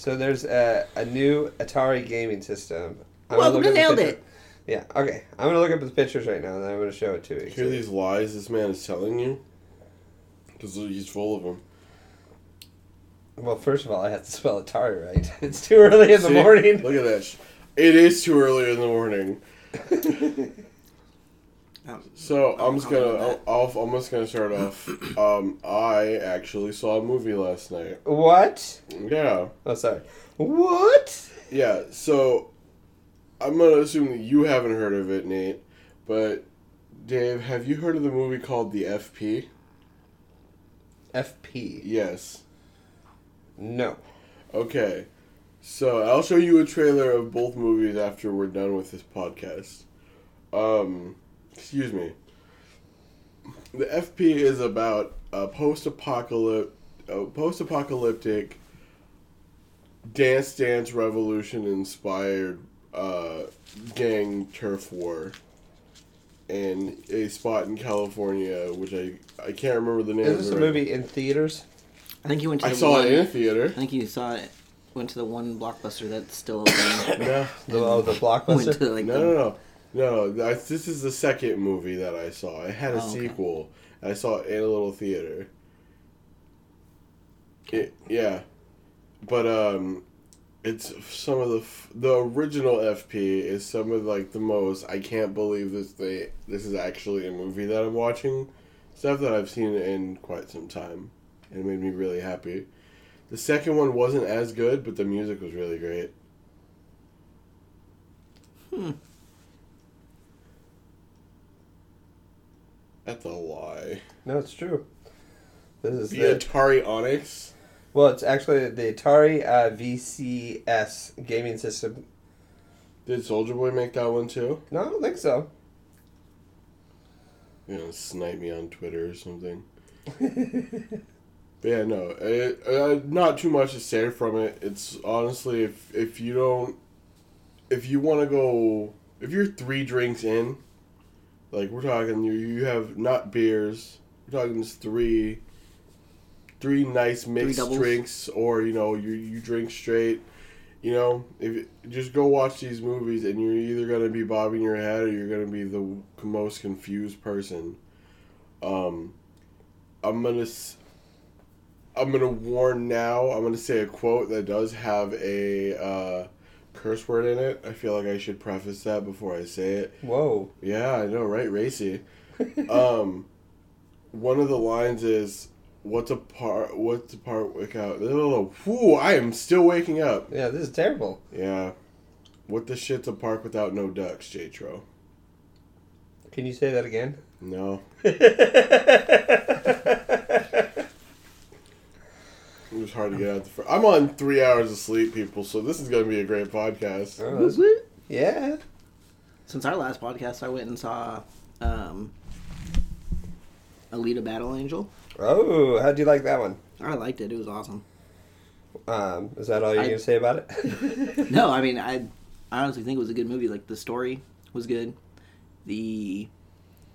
So there's a, a new Atari gaming system. I'm gonna Welcome look to at the Nailed It. Yeah. Okay. I'm gonna look up the pictures right now, and then I'm gonna show it to you. Hear these lies this man is telling you? Because he's full of them. Well, first of all, I have to spell Atari right. It's too early in the See? morning. Look at that. sh- It is too early in the morning. So I'm just gonna. on that. I'll, I'm just gonna start off. Um, I actually saw a movie last night. What? Yeah, Oh, sorry. What? yeah. So I'm gonna assume that you haven't heard of it, Nate. But Dave, have you heard of the movie called The FP? FP. Yes. No. Okay. So I'll show you a trailer of both movies after we're done with this podcast. Um, excuse me. The FP is about a post-apocalyptic, a post-apocalyptic dance dance revolution inspired uh, gang turf war in a spot in California, which I I can't remember the name. Is this it a right- movie in theaters? I think you went to. I the saw one, it in a theater. I think you saw it. Went to the one blockbuster that's still open. No. The, oh, the went blockbuster. to like No, the, no, no, no. That's, this is the second movie that I saw. It had a Oh, okay. sequel. I saw it in a little theater. It, yeah, but um, it's some of the f- the original FP is some of like the most. I can't believe this. They this is actually a movie that I'm watching. Stuff that I've seen in quite some time, and it made me really happy. The second one wasn't as good, but the music was really great. Hmm. That's a lie. No, it's true. This is The the, Atari Onyx. well, it's actually the Atari uh, VCS gaming system. Did Soldier Boy make that one too? No, I don't think so. You know, snipe me on Twitter or something. Yeah, no, it, uh, not too much to say from it. It's honestly, if if you don't, if you want to go, if you're three drinks in, like we're talking, you you have not beers. We're talking just three, three nice mixed doubles. drinks, or you know you you drink straight. You know, if just go watch these movies, and you're either gonna be bobbing your head or you're gonna be the most confused person. Um, I'm gonna. s- I'm gonna warn now. I'm gonna say a quote that does have a uh, curse word in it. I feel like I should preface that before I say it. Whoa. Yeah, I know, right? Racy. um, one of the lines is, "What's a part? What's a part? Wake out? Whew, I am still waking up. Yeah, this is terrible. Yeah, what the shit's a park without no ducks, J Jatro? Can you say that again? No, it was hard to get out the. Fr- I'm on three hours of sleep, people. So this is gonna be a great podcast. Oh, this- yeah. Since our last podcast, I went and saw um, Alita Battle Angel. Oh, how'd you like that one? I liked it. It was awesome. Um, is that all you're I- gonna say about it? No, I mean, I, I honestly think it was a good movie. Like the story was good, the,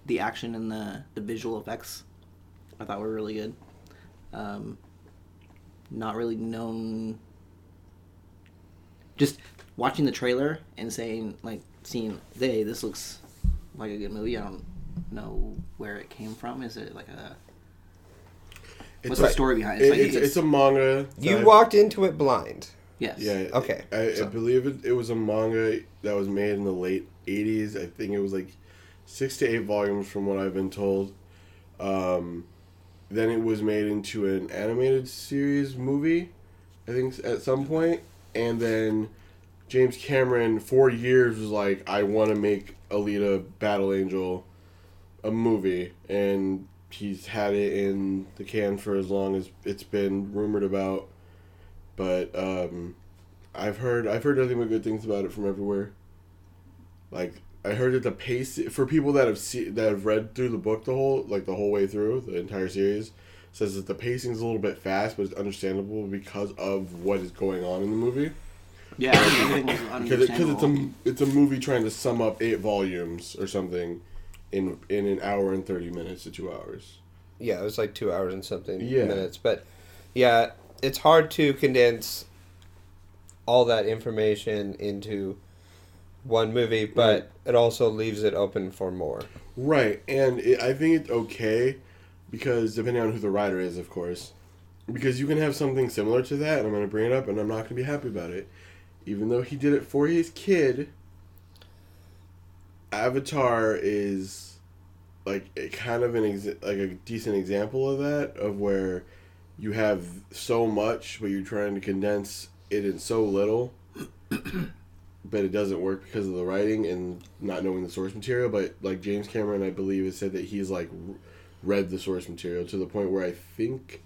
the action and the the visual effects, I thought were really good. Um, not really known. Just watching the trailer and saying like seeing, hey, this looks like a good movie. I don't know where it came from. Is it like a what's the story behind it? it- It's like it's, it's, it's a manga. you that- walked into it blind. yes. Yeah. Okay, I, I believe it, it was a manga that was made in the late 80s. I think it was like six to eight volumes from what I've been told. Um, then it was made into an animated series movie, I think, at some point. And then James Cameron, for years, was like, I want to make Alita Battle Angel a movie. And he's had it in the can for as long as it's been rumored about but um, I've heard I've heard nothing but good things about it from everywhere. Like I heard that the pace for people that have see, that have read through the book the whole like the whole way through the entire series says that the pacing is a little bit fast, but it's understandable because of what is going on in the movie. Yeah, Because it, it's a it's a movie trying to sum up eight volumes or something in in an hour and thirty minutes to two hours. Yeah, it was like two hours and something Yeah. minutes. But yeah, it's hard to condense all that information into one movie, but it also leaves it open for more. Right, and it, I think it's okay because depending on who the writer is, of course, because you can have something similar to that, and I'm going to bring it up, and I'm not going to be happy about it, even though he did it for his kid. Avatar is like a kind of an exa- like a decent example of that of where you have so much, but you're trying to condense it in so little. but it doesn't work because of the writing and not knowing the source material. But like James Cameron, I believe, has said that he's like read the source material to the point where I think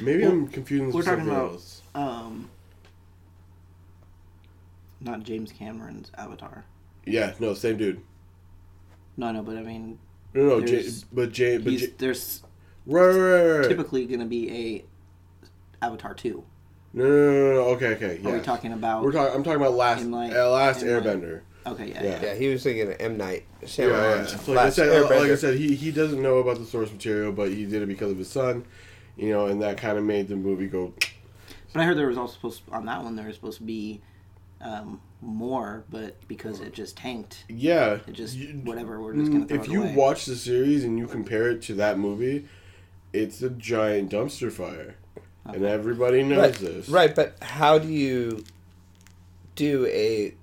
maybe Well, I'm confusing we're talking something about- else. Um, not James Cameron's Avatar. Yeah, no, same dude. No, no, but I mean, No, no, but Jay, but J- there's right, right, right, right. typically going to be a Avatar two. No, no, no, no, no, okay, okay, yeah. Are we talking about? We're talking. I'm talking about last, In, like- uh, last in, like- Airbender. okay, yeah, Yeah. yeah. Yeah, he was thinking of M Night Yeah, yeah. Like I last said, like I said, he he doesn't know about the source material, but he did it because of his son, you know, and that kind of made the movie go. But I heard there was also supposed on that one there was supposed to be um, more, but because it just tanked, Yeah, it just you- whatever. We're just gonna throw if it you away. watch the series and you compare it to that movie, it's a giant dumpster fire, and everybody knows right, this. right, but how do you do a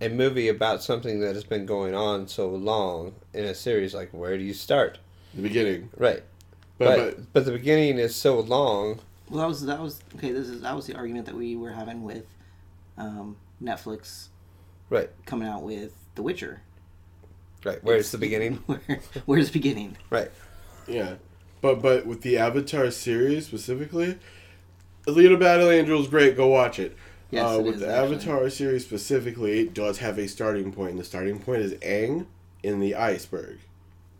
a movie about something that has been going on so long in a series? Like, where do you start? The beginning, Right, but, but but, but, the beginning is so long. Well, that was that was okay. This is that was the argument that we were having with um, Netflix Right, coming out with The Witcher. right. Where's the beginning? Where, where's the beginning? Right. yeah, but but with the Avatar series specifically, Alita Battle Angel is great. Go watch it. Yes, uh, it with is, the actually. Avatar series specifically, it does have a starting point. And the starting point is Aang in the iceberg.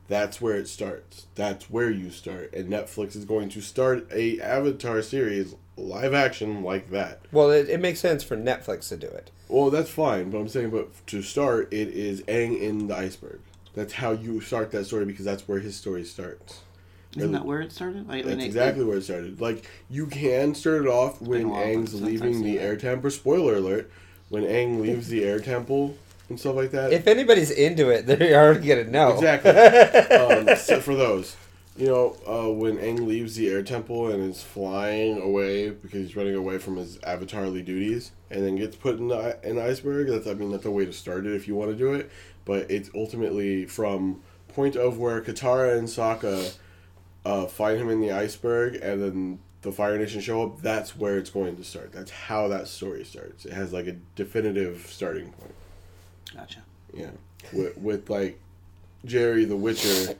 That's where it starts. That's where you start. And Netflix is going to start a Avatar series live action like that. Well, it, it makes sense for Netflix to do it. Well, that's fine, but I'm saying, but to start, it is Aang in the iceberg. That's how you start that story because that's where his story starts. Isn't that where it started? I, I That's mean, it- exactly where it started. Like you can start it off when been Aang's leaving the air temple. Spoiler alert: when Aang leaves the air temple and stuff like that. If anybody's into it, they're already gonna know. Exactly. um, so for those, you know, uh, when Aang leaves the air temple and is flying away because he's running away from his avatarly duties, and then gets put in the, an iceberg. That's I mean that's a way to start it if you want to do it, but it's ultimately from point of where Katara and Sokka uh, find him in the iceberg, and then the Fire Nation show up. That's where it's going to start. That's how that story starts. It has like a definitive starting point. Gotcha. Yeah, with, with like Jerry the Witcher,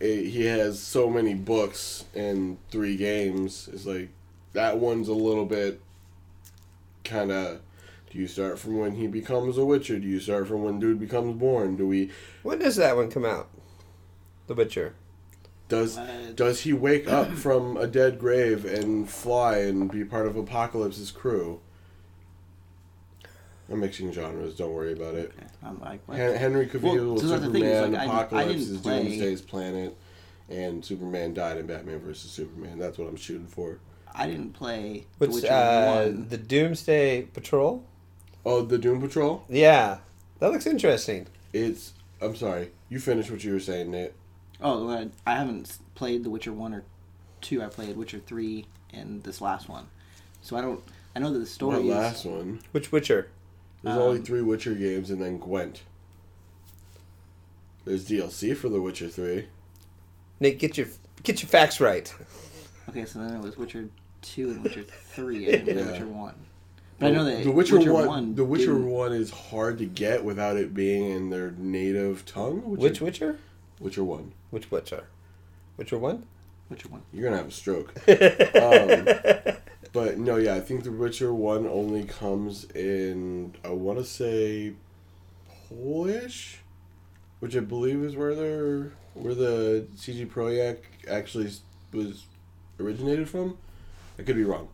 eh, he has so many books and three games. It's like that one's a little bit kind of. Do you start from when he becomes a Witcher? Do you start from when dude becomes born? Do we When does that one come out? The Witcher. Does Uh, does he wake up from a dead grave and fly and be part of Apocalypse's crew? I'm mixing genres. Don't worry about it. okay. I'm like, what? Hen- Henry Cavill, Well, so that's thing, is, Superman, like, I- I Apocalypse is play- Doomsday's planet, and Superman died in Batman versus Superman. That's what I'm shooting for. I didn't play The What's Witcher uh, one. the Doomsday Patrol? Oh, the Doom Patrol. Yeah, that looks interesting. It's. I'm sorry. You finished what you were saying, Nate. Oh, I haven't played The Witcher one or two. I played Witcher three and this last one, so I don't. I know that the story The last one? Which Witcher? There's only Um, three Witcher games, and then Gwent. There's DLC for The Witcher Three. Nick, get your get your facts right. Okay, so then it was Witcher two and Witcher three and then Yeah. Witcher one. But I know that the Witcher, Witcher one, one. The Witcher didn't- one is hard to get without it being in their native tongue. Which Witcher? Witcher one? Which Witcher? Witcher one? Which Witcher one. You're gonna have a stroke. Um, But no, yeah, I think The Witcher one only comes in I want to say Polish, which I believe is where they're where the CD Projekt actually was originated from. I could be wrong.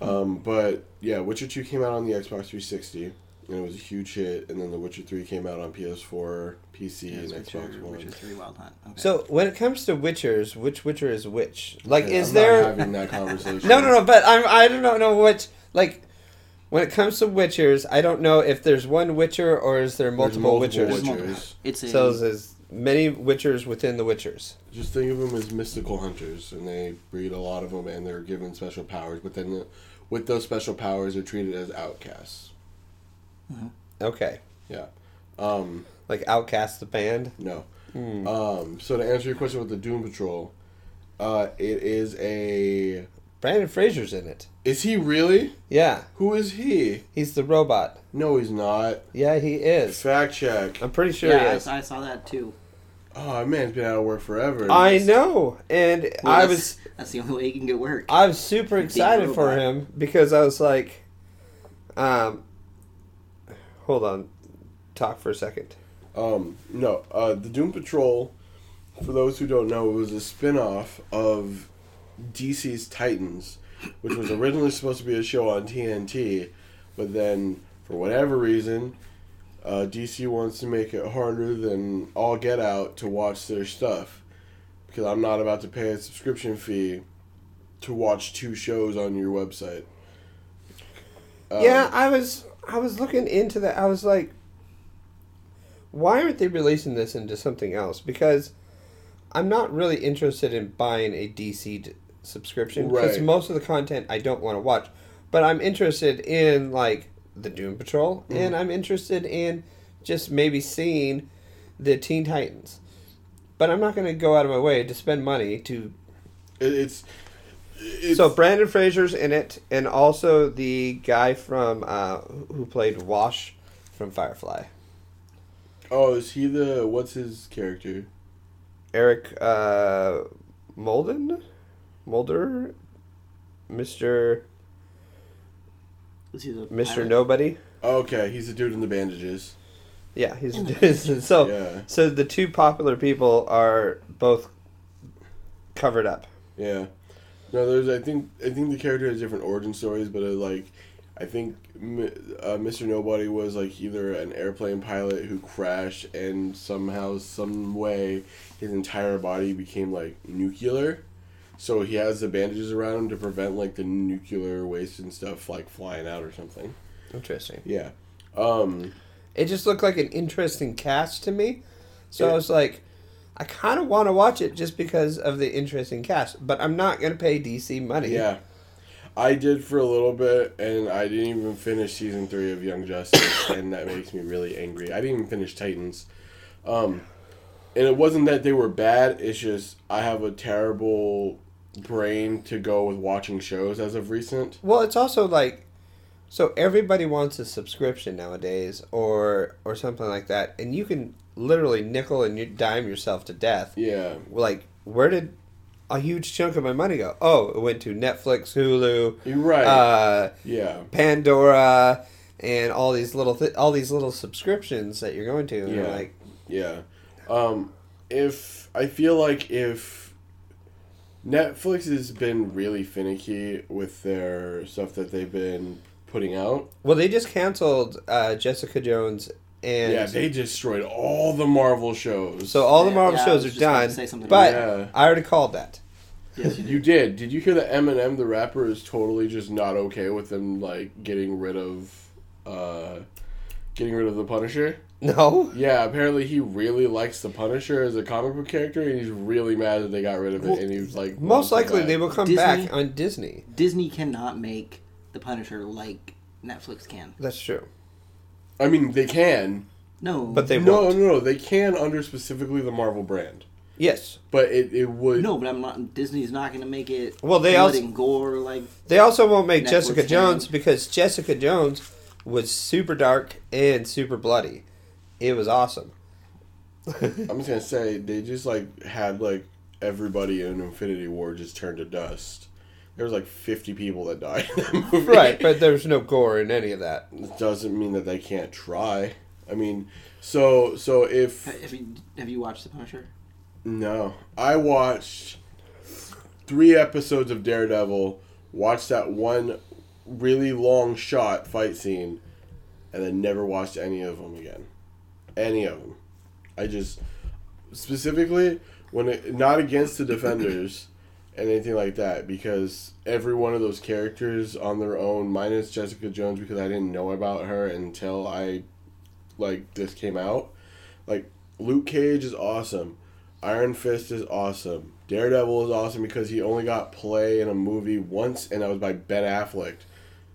Um, but yeah, Witcher two came out on the Xbox 360 and it was a huge hit, and then The Witcher three came out on PS4, PC, Yeah, and it's Xbox One. Witcher three Wild Hunt. Okay. So when it comes to Witchers, which Witcher is which? Like, Yeah, is I'm there? not having that conversation? No, no, no. But I'm I don't know know which like when it comes to Witchers, I don't know if there's one Witcher or is there multiple, multiple Witchers. There's multiple. Witchers. It's a So there's many Witchers within the Witchers. Just think of them as mystical hunters, and they breed a lot of them, and they're given special powers. But then, the, with those special powers, they're treated as outcasts. Okay, Yeah. Um, like OutKast the band. no. Hmm. Um, so to answer your question with the Doom Patrol, uh, it is a. Brendan Fraser's in it. Is he really? Yeah, Who is he? he's the robot. No, he's not. Yeah, he is. Fact check. I'm pretty sure yeah, he I, is. I saw that too. Oh, that man's been out of work forever. I know, and Well, I that's- was That's the only way you can get work. I was super excited for him because I was like, um, hold on, talk for a second. Um, no, uh, the Doom Patrol, for those who don't know, was a spin off of DC's Titans, which was originally supposed to be a show on TNT, but then, for whatever reason, uh, DC wants to make it harder than all get out to watch their stuff. Because I'm not about to pay a subscription fee to watch two shows on your website. Um, yeah, I was I was looking into that. I was like, why aren't they releasing this into something else? Because I'm not really interested in buying a DC subscription because Right. most of the content I don't want to watch. But I'm interested in like the Doom Patrol, Mm-hmm. and I'm interested in just maybe seeing the Teen Titans. But I'm not going to go out of my way to spend money to. it's. So Brendan Fraser's in it, and also the guy from uh, who played Wash from Firefly, oh, is he the. What's his character? Eric uh, Molden, Mulder, Mister Was he the Mister pilot? Nobody. Okay, he's the dude in the bandages. Yeah, he's In the so Yeah, so the two popular people are both covered up. yeah. No, there's. I think. I think the character has different origin stories, but uh, like, I think uh, Mr. Nobody was like either an airplane pilot who crashed, and somehow, some way, his entire body became like nuclear. So he has the bandages around him to prevent like the nuclear waste and stuff like flying out or something. Interesting. Yeah. Um. It just looked like an interesting cast to me, so Yeah. I was like, I kind of want to watch it just because of the interesting cast, but I'm not gonna pay DC money. Yeah. I did for a little bit, and I didn't even finish season three of Young Justice, and that makes me really angry. I didn't even finish Titans. Um, and it wasn't that they were bad, it's just I have a terrible brain to go with watching shows as of recent. Well, it's also like, so everybody wants a subscription nowadays, or or something like that, and you can literally nickel and you dime yourself to death. Yeah. Like, where did a huge chunk of my money go? Oh, it went to Netflix, Hulu, You're right. uh, yeah. Pandora, and all these little th- all these little subscriptions that you're going to. And Yeah. like, Yeah. Um, if I feel like if Netflix has been really finicky with their stuff that they've been putting out, well, they just canceled uh, Jessica Jones, and yeah, they destroyed all the Marvel shows. so all the Marvel yeah, I shows was are just done. say something But about that. I already called that. Yes, you did. you did. Did you hear that Eminem, the rapper, is totally just not okay with them like getting rid of, uh, getting rid of the Punisher? No. Yeah, apparently he really likes the Punisher as a comic book character, and he's really mad that they got rid of it. Well, and he was like, Most likely they will come Disney- back on Disney. Disney cannot make the Punisher like Netflix can. That's true. I mean, they can. No, But they no, won't. no, no. They can under specifically the Marvel brand, Yes. but it, it would. no, but I'm not. Disney's not going to make it. Well, they also- gore like They also won't make Netflix Jessica can. Jones because Jessica Jones was super dark and super bloody. It was awesome. I'm just gonna say they just like had like everybody in Infinity War just turned to dust. There was like 50 people that died in that movie. right, but there's no gore in any of that. It doesn't mean that they can't try. I mean, so so if have you have you watched the Punisher? no, I watched three episodes of Daredevil, watched that one really long shot fight scene, and then never watched any of them again. Any of them. I just specifically when it not against the defenders anything like that because every one of those characters on their own, minus Jessica Jones because I didn't know about her until I like this came out. Like Luke Cage is awesome. Iron Fist is awesome. Daredevil is awesome because he only got play in a movie once and that was by Ben Affleck.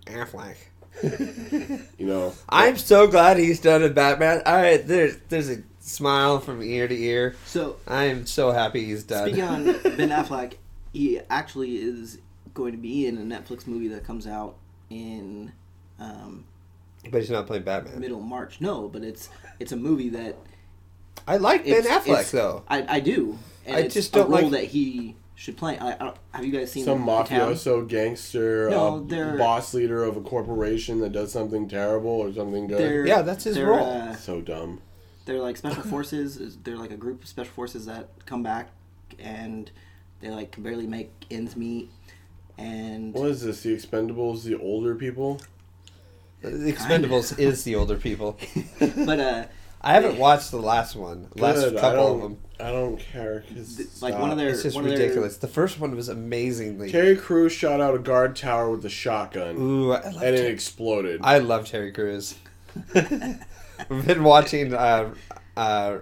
Affleck. You know. I'm so glad he's done a Batman. I there's there's a smile from ear to ear. So I am so happy he's done. speaking on Ben Affleck, he actually is going to be in a Netflix movie that comes out in um, but he's not playing Batman. middle March. No, but it's it's a movie that I like Ben Affleck though. I, I do. And I it's just a don't role like- that he should play. I, I have you guys seen Some The Town? mafioso gangster, No, uh, boss leader of a corporation that does something terrible or something good. Yeah, that's his role. Uh, so dumb. they're like special forces. They're like a group of special forces that come back and they like can barely make ends meet. And What is this? The Expendables, the older people? The Expendables is the older people. but uh, I haven't watched the last one. Last Good, I couple of them. I don't care. 'cause Th- like one of stop. their It's just one of their- ridiculous. The first one was amazingly. Terry Crews shot out a guard tower with a shotgun, Ooh, I love, and it exploded. I love Terry Crews. We've been watching uh, uh,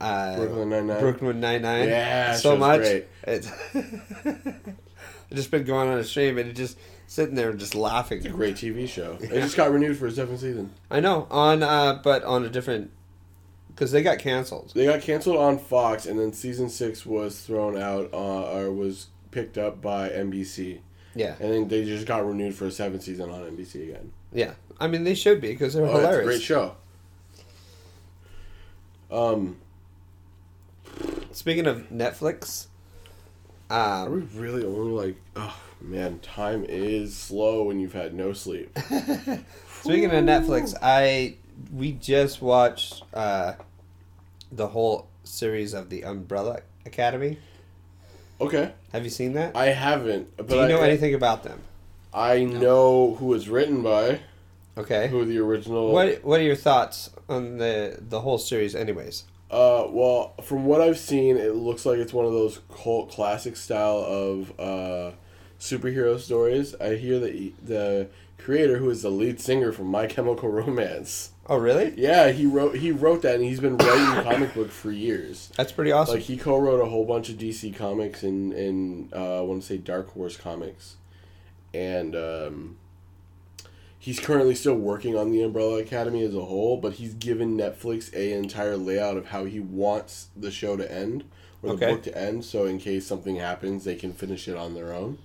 uh, Brooklyn Nine Nine. Brooklyn Nine Nine. Yeah, so much. great. It's I've just been going on a stream and just sitting there and just laughing. It's a great TV show. It just got renewed for a seventh season. I know on, uh, but on a different because they got canceled. They got canceled on Fox, and then season six was thrown out uh, or was picked up by NBC, Yeah, and then they just got renewed for a seventh season on NBC again. yeah. I mean, they should be because they're Oh, it's a hilarious. great show. Um, Speaking of Netflix, are we um, really only like? Oh man, time is slow when you've had no sleep. speaking of Netflix, I we just watched uh, the whole series of the Umbrella Academy. Okay, Have you seen that? I haven't. But Do you know I, anything about them? I know who it's written by. Okay. Who the original? What What are your thoughts on the the whole series, anyways? Uh, well, from what I've seen, it looks like it's one of those cult classic style of uh, superhero stories. I hear that the creator, who is the lead singer from My Chemical Romance, Oh, really? yeah, he wrote he wrote that, and he's been writing comic book for years. That's pretty awesome. Like he co-wrote a whole bunch of DC comics and and uh, I want to say Dark Horse comics, and um, he's currently still working on the Umbrella Academy as a whole. But he's given Netflix a entire layout of how he wants the show to end or the Okay. book to end. So in case something happens, they can finish it on their own.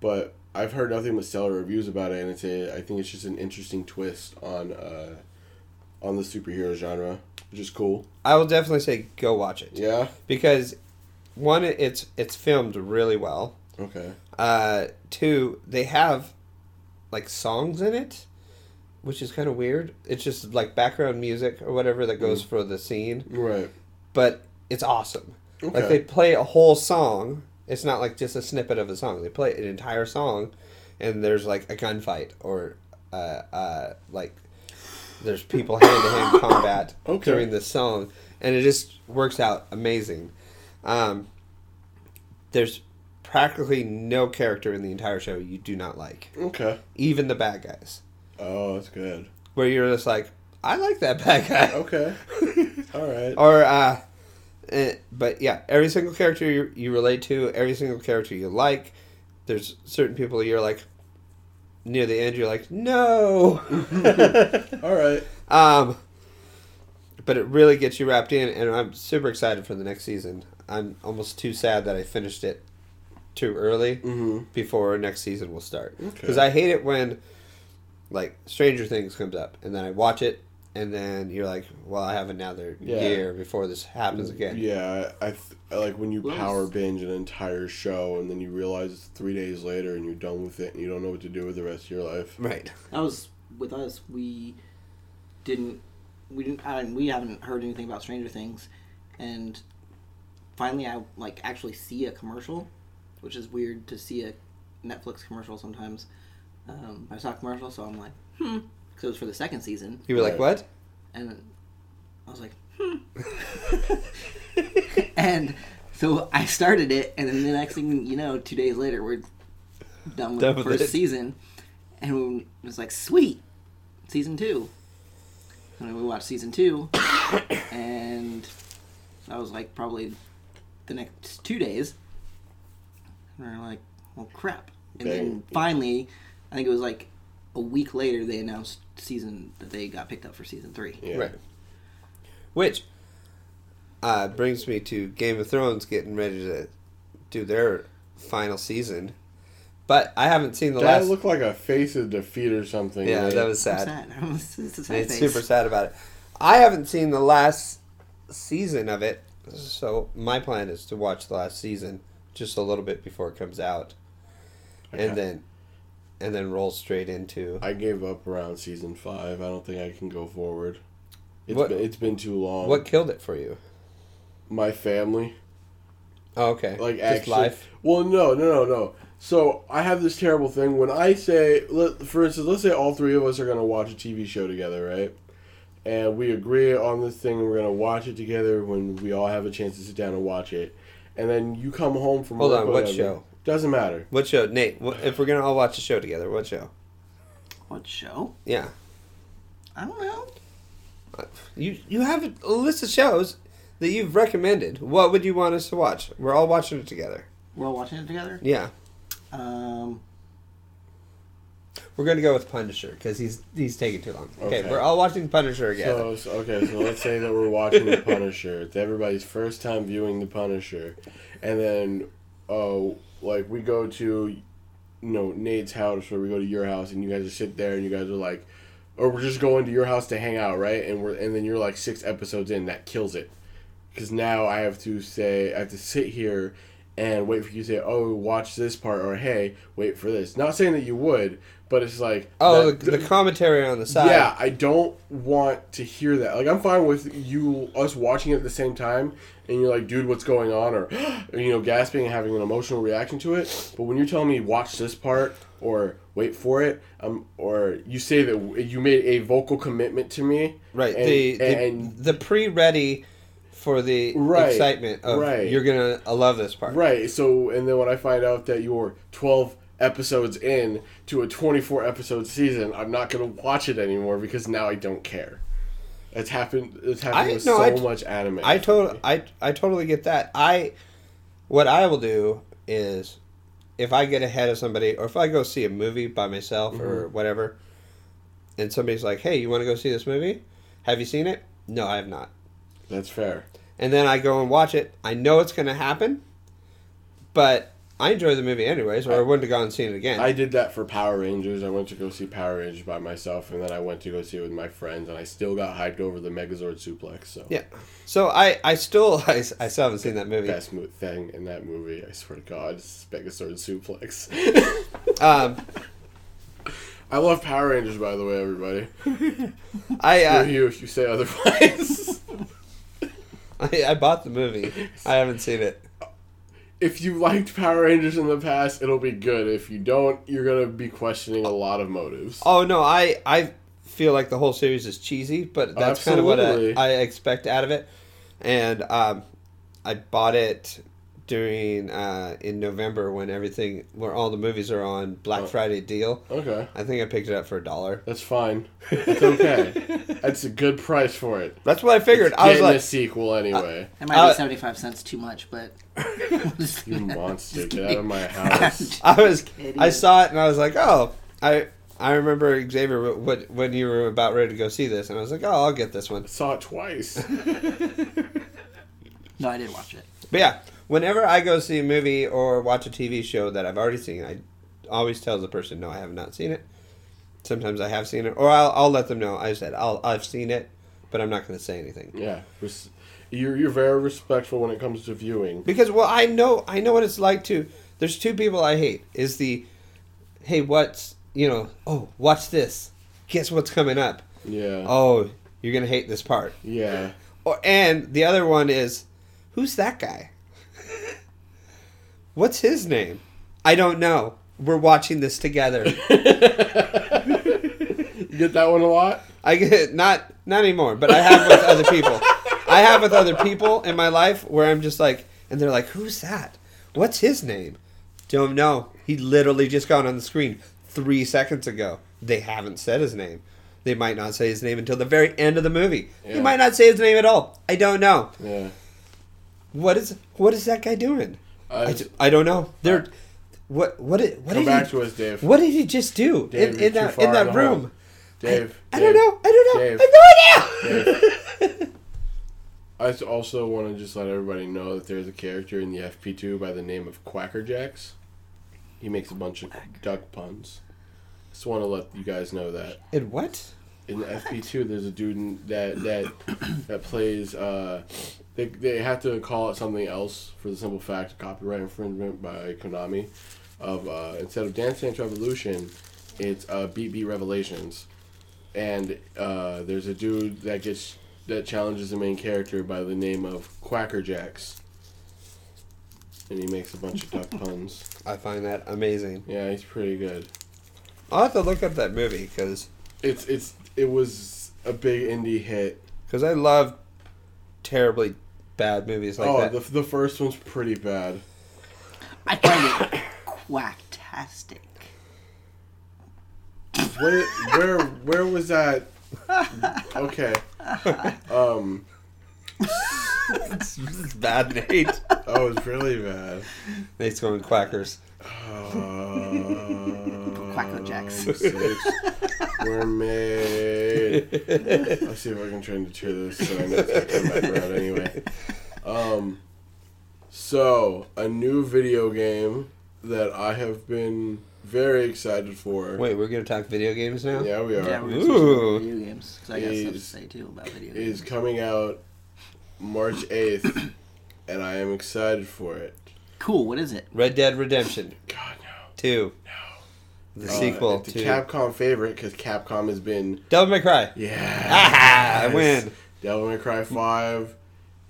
But I've heard nothing but stellar reviews about it, and it's a I think it's just an interesting twist on uh, on the superhero genre, which is cool. I will definitely say go watch it Yeah. because one, it's it's filmed really well. Okay. Uh, two, they have like songs in it, which is kind of weird. It's just like background music or whatever that goes for the scene, Right. but it's awesome. Okay. Like they play a whole song. It's not like just a snippet of a song. They play an entire song, and there's like a gunfight or uh, uh, like there's people hand to hand combat Okay. during the song, and it just works out amazing. Um, there's practically no character in the entire show you do not like, Okay. even the bad guys. Oh, that's good. Where you're just like, I like that bad guy. Okay. All right. or uh eh, but yeah every single character you, you relate to every single character you like there's certain people you're like near the end you're like no All right. um but it really gets you wrapped in and i'm super excited for the next season i'm almost too sad that i finished it too early Mm-hmm. before next season will start Okay. because i hate it when like stranger things comes up and then i watch it and then you're like well i have another Yeah. year before this happens again Yeah, I, th- I like when you power binge an entire show and then you realize it's three days later and you're done with it and you don't know what to do with the rest of your life. right That was with us. We didn't. We didn't. I, we haven't heard anything about Stranger Things, and finally, I like actually see a commercial, which is weird to see a Netflix commercial sometimes. Um, I saw a commercial, so I'm like, hmm, because it was for the second season, You were like, what? and I was like, hmm, and So I started it, and then the next thing you know, two days later, we're done with Done the first it. season, and it was like, sweet, season two. And then we watched season two, and that was like probably the next two days. And we're like, well, crap. And then finally, I think it was like a week later, they announced season that they got picked up for season three. Yeah. Right. Which uh, brings me to Game of Thrones getting ready to do their final season. But I haven't seen the That last. looked like a face of defeat or something. yeah, right? that was I'm sad. sad. it's, it's sad It's face. super sad about it. I haven't seen the last season of it, so my plan is to watch the last season just a little bit before it comes out, Okay. and then and then roll straight into. I gave up around season five. I don't think I can go forward. It's What- been it's been too long. What killed it for you? My family, Oh, okay, like just actually. life. Well, no, no, no, no. So I have this terrible thing when I say, let, for instance, let's say all three of us are gonna watch a TV show together, right? And we agree on this thing, and we're gonna watch it together when we all have a chance to sit down and watch it. And then you come home from Hold work, on, what whatever. show? Doesn't matter. What show, Nate? What, if we're gonna all watch a show together, what show? What show? Yeah, I don't know. you you have a list of shows that you've recommended. What would you want us to watch? We're all watching it together. We're all watching it together. Yeah, Um, we're gonna go with Punisher because he's he's taking too long. Okay, Okay. we're all watching Punisher again. So, so okay, so let's say that we're watching The Punisher. It's everybody's first time viewing The Punisher, and then, oh, like we go to, you know, Nate's house or we go to your house, and you guys just sit there and you guys are like, or we're just going to your house to hang out, right? And we're and then you're like six episodes in, that kills it, because now I have to say I have to sit here and wait for you to say, oh, watch this part, or hey, wait for this. Not saying that you would, but it's like oh, that- the, the commentary on the side. yeah, I don't want to hear that. Like, I'm fine with you, us watching it at the same time, and you're like, dude, what's going on? Or, you know, gasping and having an emotional reaction to it. But when you're telling me, watch this part, or wait for it, um, or you say that you made a vocal commitment to me. Right. And, the the, and the pre-ready for the Right, excitement of right. you're gonna I love this part. Right. So, and then when I find out that you're 12 episodes in to a 24 episode season, I'm not going to watch it anymore because now I don't care. It's happened. It's happened I- with no, so I- much anime. I totally. I I totally get that. I what I will do is if I get ahead of somebody or if I go see a movie by myself Mm-hmm. or whatever and somebody's like, "Hey, you want to go see this movie? Have you seen it?" No, I have not. That's fair. And then I go and watch it. I know it's going to happen, but I enjoy the movie anyways, or I wouldn't have gone and seen it again. I did that for Power Rangers. I went to go see Power Rangers by myself, and then I went to go see it with my friends, and I still got hyped over the Megazord suplex. So yeah. So I I still I, I still haven't seen that movie. best thing in that movie. I swear to God, is Megazord suplex. Um, I love Power Rangers, by the way, everybody. I, uh, you if you say otherwise. I I bought the movie. I haven't seen it. If you liked Power Rangers in the past, it'll be good. If you don't, you're gonna be questioning a lot of motives. Oh no, I I feel like the whole series is cheesy, but that's kind of what I, I expect out of it. And um, I bought it during uh, in November when everything where all the movies are on Black Oh. Friday deal. Okay, I think I picked it up for a dollar. that's fine. It's okay. That's a good price for it. That's what I figured. I was like a sequel anyway. it might Uh, be seventy-five cents too much, but you monster! Get out of my house. I was kidding. I saw it and I was like, oh, I I remember Xavier what when you were about ready to go see this, and I was like, oh, I'll get this one. Saw it twice. no, I didn't watch it. But yeah, whenever I go see a movie or watch a TV show that I've already seen, I always tell the person, no, I have not seen it. Sometimes I have seen it, or I'll, I'll let them know. I said I'll, I've seen it, but I'm not going to say anything Yeah, you're you're very respectful when it comes to viewing. because well, I know I know what it's like to. There's two people I hate. Is the, hey, what's you know? Oh, watch this. Guess what's coming up? Yeah, Oh, you're gonna hate this part. yeah. Or and the other one is, who's that guy? What's his name? I don't know. We're watching this together. You get that one a lot. I get not not anymore, but I have with other people. I have with other people in my life where I'm just like, and they're like, "Who's that? What's his name?" Don't know. He literally just got on the screen three seconds ago. They haven't said his name. They might not say his name until the very end of the movie. He Yeah. might not say his name at all. I don't know. Yeah. What is what is that guy doing? Uh, I, I don't know. They're what what did, what come did back he, to us, Dave. what did he just do Dave, in, in that in that in room? Dave. I don't know. I don't know. Dave. I have no idea. I also want to just let everybody know that there's a character in the FP2 by the name of Quacker Jacks. He makes a bunch of duck puns. Just want to let you guys know that And what? in the FP2 there's a dude that that that plays. Uh, they they have to call it something else for the simple fact of copyright infringement by Konami. Of uh, instead of Dance Dance Revolution, it's uh, Beat Beat Revelations, and uh, there's a dude that gets that challenges the main character by the name of Quacker Jacks, and he makes a bunch of duck puns. I find that amazing. Yeah, he's pretty good. I'll have to look up that movie because It's it's it was a big indie hit. Because I love terribly bad movies like oh, that. Oh, the the first one's pretty bad. I find it quacktastic. Where where where was that? Okay. Um. this is bad, Nate. Oh, it's really bad. Nate's going quackers. Uh, Quacker Jacks. Six were made. Let's see if I can try and cheer this so I know it's not coming back around anyway. Um, so a new video game that I have been very excited for. Wait, we're gonna talk video games now. Yeah, we are. Yeah, we're gonna Ooh. switch video games because I got stuff to say too about video games. is coming out March eighth, and I am excited for it. Cool. What is it? Red Dead Redemption God no. Two. No. The Uh, sequel it's a to Capcom favorite because Capcom has been Devil May Cry. yeah. Ah, I win. Devil May Cry Five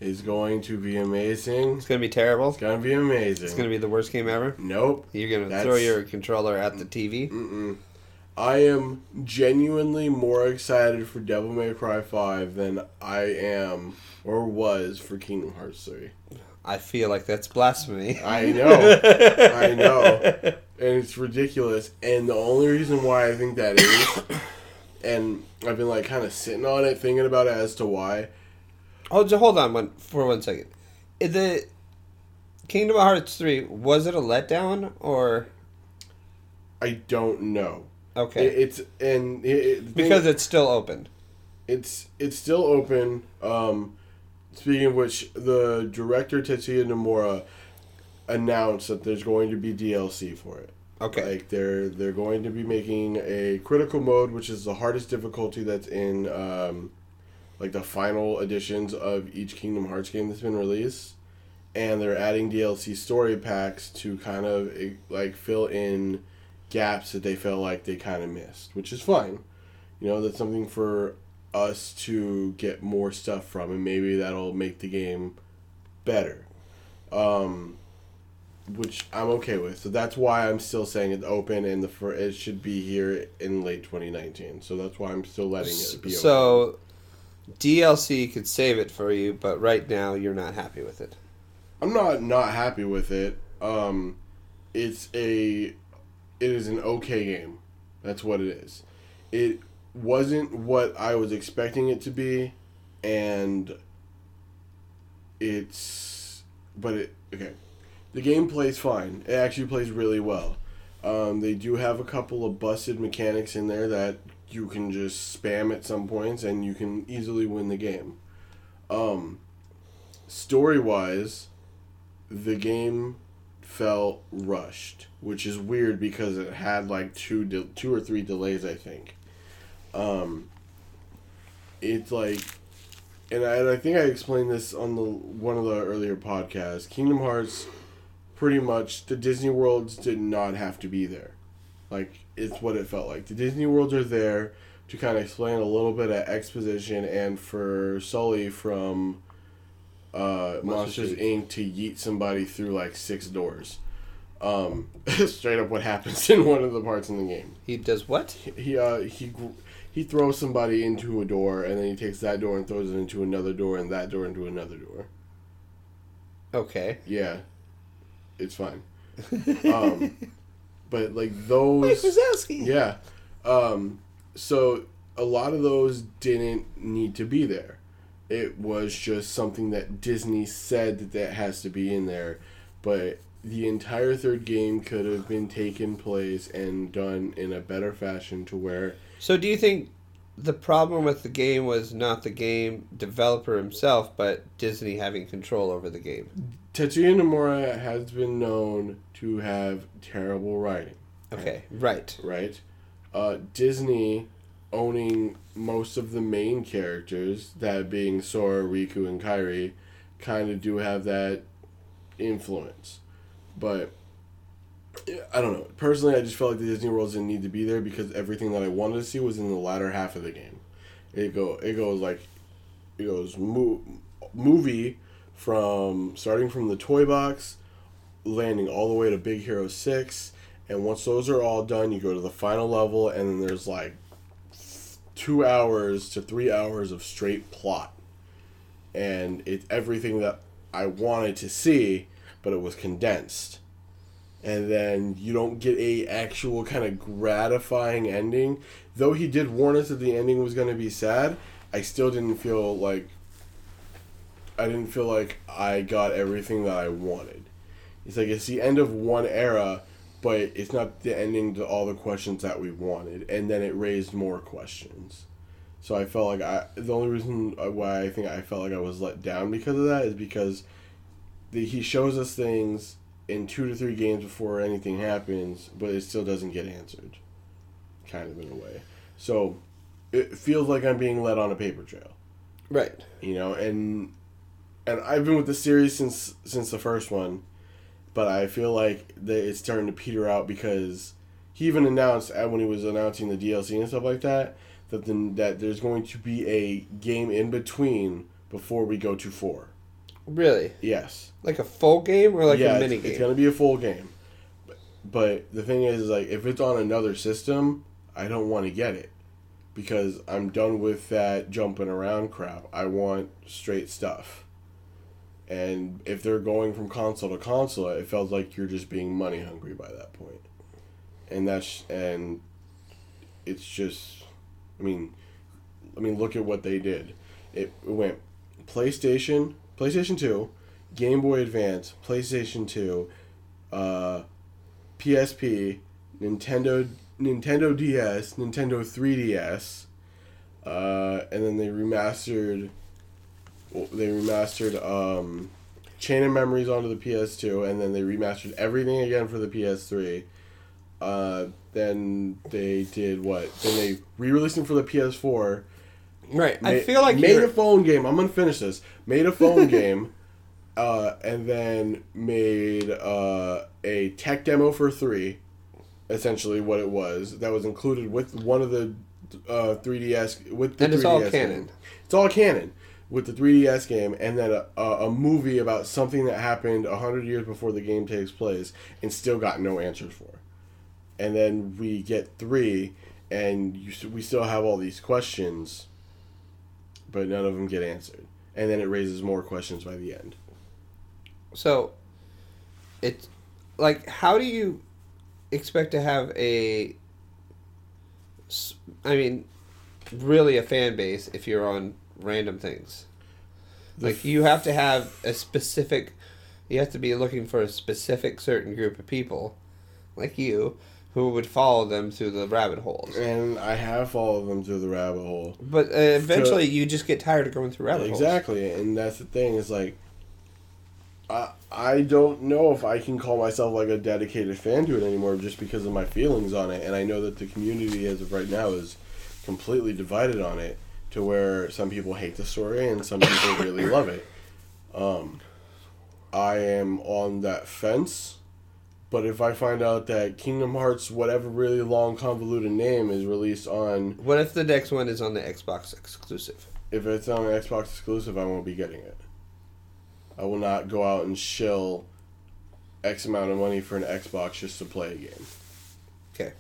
is going to be amazing. It's gonna be terrible. It's gonna be amazing. It's gonna be the worst game ever. nope. You're gonna That's- throw your controller at the TV. Mm-mm. I am genuinely more excited for Devil May Cry Five than I am or was for Kingdom Hearts Three. I feel like that's blasphemy. I know. I know. and it's ridiculous. And the only reason why I think that is, and I've been like kind of sitting on it, thinking about it as to why. Oh, just hold on one for one second. Is The Kingdom Hearts three was it a letdown or I don't know. okay? It, it's and it, it, thing- because it's still open. it's it's still open. Um, speaking of which, the director Tetsuya Nomura announced that there's going to be DLC for it. Okay. Like they're they're going to be making a critical mode, which is the hardest difficulty that's in um, like the final editions of each Kingdom Hearts game that's been released, and they're adding DLC story packs to kind of eh, like fill in gaps that they felt like they kind of missed, which is fine. You know, that's something for us to get more stuff from, and maybe that'll make the game better. Um, which I'm okay with. So that's why I'm still saying it's open, and the fir- it should be here in late 2019. So that's why I'm still letting it be. open. So DLC could save it for you, but right now you're not happy with it. I'm not not happy with it. Um, it's a, it is an okay game. That's what it is. It wasn't what I was expecting it to be, and it's, but it okay. The game plays fine. It actually plays really well. Um, they do have a couple of busted mechanics in there that you can just spam at some points, and you can easily win the game. Um, story wise, the game felt rushed, which is weird because it had like two de- two or three delays, I think. Um, it's like, and I, and I think I explained this on the one of the earlier podcasts. Kingdom Hearts, pretty much the Disney worlds did not have to be there. Like it's what it felt like. The Disney worlds are there to kind of explain a little bit of exposition and for Sully from uh, Monsters Inc. Inc. to yeet somebody through like six doors. Um, straight up what happens in one of the parts in the game. He does what? He uh he gr- he throws somebody into a door and then he takes that door and throws it into another door and that door into another door. Okay. Yeah, it's fine. Um, but like Mike those, Wazowski. yeah. Um, so a lot of those didn't need to be there. It was just something that Disney said that that has to be in there, but the entire third game could have been taken place and done in a better fashion to where So do you think the problem with the game was not the game developer himself, but Disney having control over the game? Tetsuya Nomura has been known to have terrible writing. Okay, right. right? Uh, Disney owning most of the main characters, that being Sora, Riku, and Kairi, kind of do have that influence. But I don't know. Personally, I just felt like the Disney worlds didn't need to be there because everything that I wanted to see was in the latter half of the game. It go it goes like it goes mo- movie from starting from the toy box, landing all the way to Big Hero Six, and once those are all done, you go to the final level, and then there's like two hours to three hours of straight plot, and it's everything that I wanted to see, but it was condensed. And then you don't get a actual kind of gratifying ending. Though he did warn us that the ending was going to be sad, I still didn't feel like I didn't feel like I got everything that I wanted. It's like it's the end of one era, but it's not the ending to all the questions that we wanted, and then it raised more questions. So I felt like I the only reason why I think I felt like I was let down because of that is because the, he shows us things in two to three games before anything happens, but it still doesn't get answered, kind of in a way. So it feels like I'm being led on a paper trail Right. you know and and i've been with the series since since the first one but i feel like that it's starting to peter out because he even announced when he was announcing the dlc and stuff like that that then that there's going to be a game in between before we go to four. Really? yes. Like a full game or like yeah a mini it's, game? it's gonna be a full game. But, but the thing is like if it's on another system i don't want to get it because i'm done with that jumping around crap. I want straight stuff and if they're going from console to console it felt like you're just being money hungry by that point. And that's and it's just i mean i mean look at what they did. It went playstation playstation 2 game boy advance playstation 2 uh, psp nintendo nintendo ds nintendo 3ds uh, and then they remastered they remastered um, Chain of Memories onto the PS2, and then they remastered everything again for the PS3. Uh, then they did what? Then they re-released them for the PS4. right. I feel like made you're, a phone game. I'm gonna finish this. Made a phone game, uh, and then made uh, a tech demo for three. Essentially, what it was that was included with one of the uh, 3ds with the And 3ds it's all game. canon. It's all canon with the 3ds game, and then a, a, a movie about something that happened hundred years before the game takes place, and still got no answers for. And then we get three, and you, we still have all these questions but none of them get answered. And then it raises more questions by the end. So, it's like, how do you expect to have a. I mean, really a fan base if you're on random things? The Like, you have to have a specific, you have to be looking for a specific certain group of people, like you, who would follow them through the rabbit holes. And I have followed them through the rabbit hole. But uh, eventually, you just get tired of going through rabbit holes. Exactly, and that's the thing. Is like, I I don't know if I can call myself like a dedicated fan to it anymore, just because of my feelings on it. And I know that the community as of right now is completely divided on it, to where some people hate the story and some people really love it. Um, I am on that fence. But if I find out that Kingdom Hearts, whatever really long convoluted name, is released on What if the next one is on the Xbox exclusive? if it's on an Xbox exclusive, I won't be getting it. I will not go out and shill X amount of money for an Xbox just to play a game. Okay.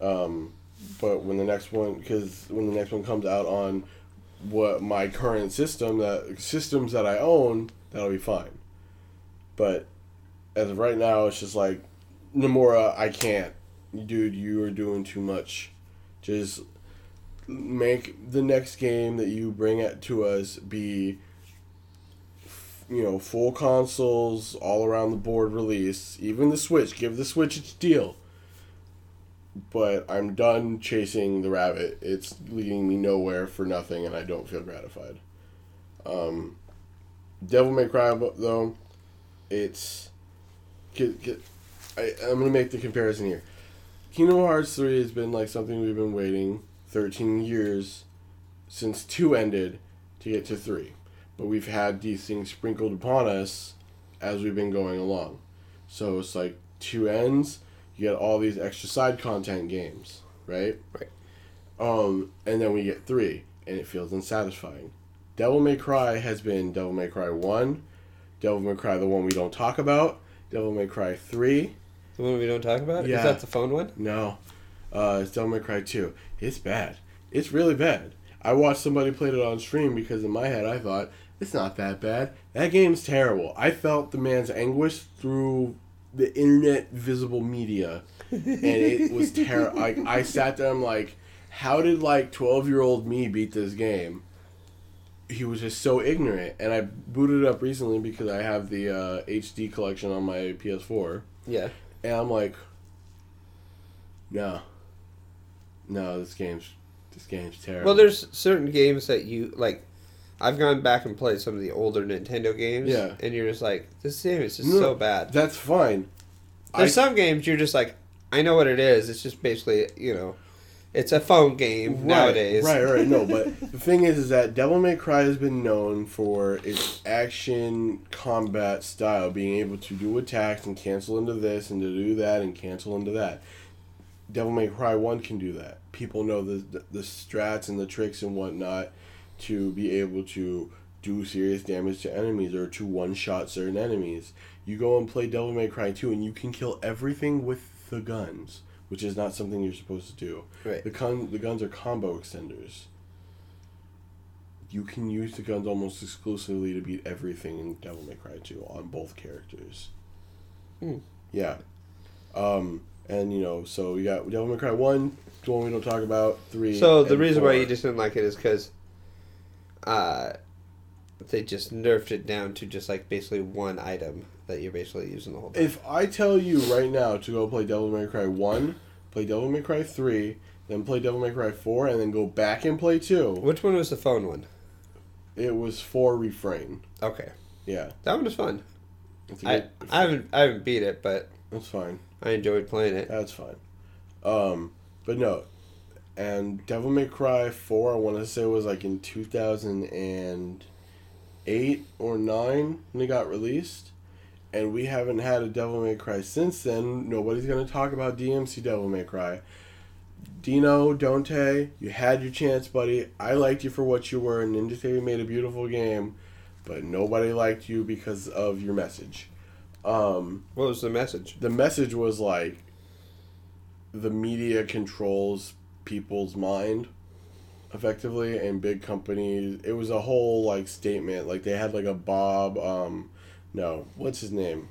Um, but when the next one, because when the next one comes out on what my current system, that systems that I own, that'll be fine. But as of right now, it's just like Nomura, I can't, dude. You are doing too much. Just make the next game that you bring it to us be you know full consoles all around the board release even the switch give the switch its deal but i'm done chasing the rabbit it's leading me nowhere for nothing and i don't feel gratified um devil may cry though it's get, get, I, i'm gonna make the comparison here kingdom hearts 3 has been like something we've been waiting 13 years since 2 ended to get to 3. But we've had these things sprinkled upon us as we've been going along. So it's like 2 ends, you get all these extra side content games, right? Right. Um, and then we get 3, and it feels unsatisfying. Devil May Cry has been Devil May Cry 1, Devil May Cry the one we don't talk about, Devil May Cry 3. The one we don't talk about? Yeah. Is that the phone one? No. Uh, it's Devil May Cry 2. It's bad. It's really bad. I watched somebody played it on stream because in my head I thought, it's not that bad. That game's terrible. I felt the man's anguish through the internet visible media. And it was terrible. I, I sat there, I'm like, how did like 12 year old me beat this game? He was just so ignorant. And I booted it up recently because I have the uh, HD collection on my PS4. Yeah. And I'm like, no, no, this game's this game's terrible. Well, there's certain games that you like. I've gone back and played some of the older Nintendo games. Yeah. And you're just like, this game is just No, so bad. That's fine. There's I- some games you're just like, I know what it is. It's just basically, you know, it's a phone game Right, nowadays. Right, right. No, but the thing is, is that Devil May Cry has been known for its action combat style, being able to do attacks and cancel into this and to do that and cancel into that. Devil May Cry One can do that. People know the the, the strats and the tricks and whatnot to be able to do serious damage to enemies or to one shot certain enemies. You go and play Devil May Cry 2 and you can kill everything with the guns, which is not something you're supposed to do. Right. The con- the guns are combo extenders. You can use the guns almost exclusively to beat everything in Devil May Cry 2 on both characters. Hmm. Yeah. Um, and you know, so you got Devil May Cry 1, the one we don't talk about, 3. So the reason why you just didn't like it is because, uh, they just nerfed it down to just like basically one item that you're basically using the whole time. If I tell you right now to go play Devil May Cry 1, play Devil May Cry 3, then play Devil May Cry 4, and then go back and play 2, Which one was the phone one? it was 4 refrain. Okay, Yeah. that one was fun. I, I haven't I haven't beat it, but That's fine. I enjoyed playing it. That's fine. Um, but no. And Devil May Cry 4, I want to say was like in 2008 or 9 when it got released. And we haven't had a Devil May Cry since then. Nobody's going to talk about DMC Devil May Cry. Dino, Dante, you had your chance, buddy. I liked you for what you were. Ninja Theory made a beautiful game, but nobody liked you because of your message. Um, What was the message? the message was like the media controls people's mind effectively and big companies it was a whole like statement like they had like a bob um no what's his name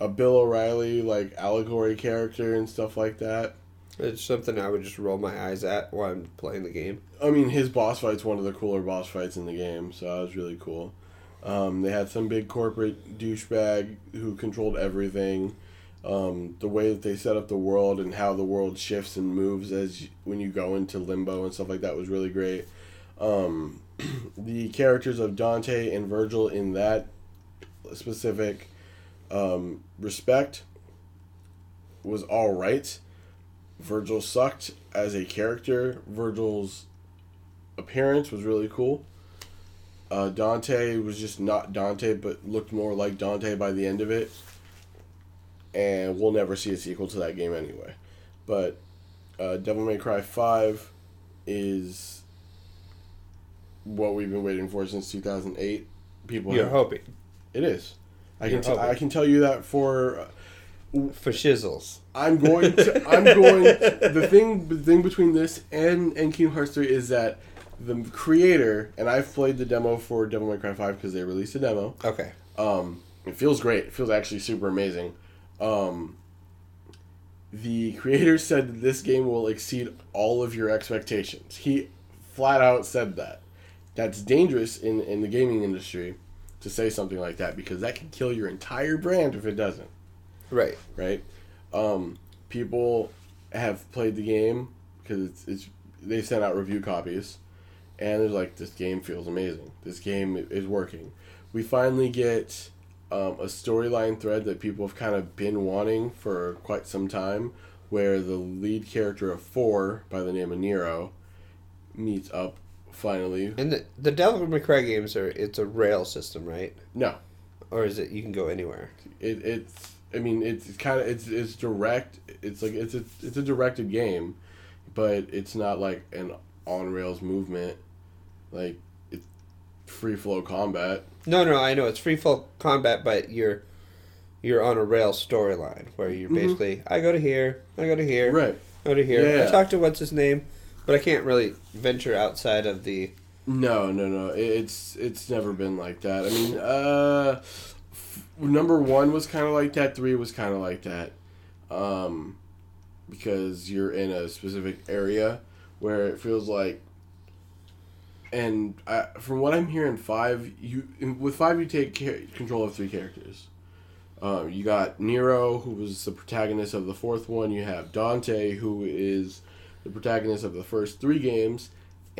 a bill o'reilly like allegory character and stuff like that It's something I would just roll my eyes at while I'm playing the game. I mean, his boss fight's one of the cooler boss fights in the game, so that was really cool. Um, they had some big corporate douchebag who controlled everything. Um, the way that they set up the world and how the world shifts and moves as when you go into limbo and stuff like that was really great. Um, the characters of Dante and Virgil in that specific um, respect was all right. Virgil sucked as a character. Virgil's appearance was really cool. Uh, Dante was just not Dante, but looked more like Dante by the end of it. And we'll never see a sequel to that game anyway. But uh, Devil May Cry 5 is what we've been waiting for since 2008. People You're have- hoping it is. I You're can t-. I can tell you that for for shizzles. I'm going to. I'm going. The thing, the thing between this and and Kingdom Hearts three is that the creator and I've played the demo for Devil May Cry five because they released a demo. Okay. Um, It feels great. It feels actually super amazing. Um, the creator said that this game will exceed all of your expectations. He flat out said that. That's dangerous in, in the gaming industry to say something like that because that can kill your entire brand if it doesn't, Right. right? Um, people have played the game because it's, it's they sent out review copies and they're like, this game feels amazing. This game is working. We finally get um, a storyline thread that people have kind of been wanting for quite some time, where the lead character of Four, by the name of Nero, meets up finally. And the the Devil May Cry games are it's a rail system, right? No, Or is it you can go anywhere? it, it's. I mean, it's kind of it's it's direct. It's like it's a it's a directed game, but it's not like an on rails movement, like free flow combat. No, no, I know it's free flow combat, but you're you're on a rail storyline where you're Mhm. basically I go to here, I go to here, Right. I go to here. Yeah. I talk to what's his name, but I can't really venture outside of the. No, no, no. It's it's never been like that. I mean, uh, f- number one was kind of like that. Three was kind of like that, um, because you're in a specific area where it feels like. And I, from what I'm hearing, five you with five you take ca- control of three characters. Um, you got Nero, who was the protagonist of the fourth one. You have Dante, who is the protagonist of the first three games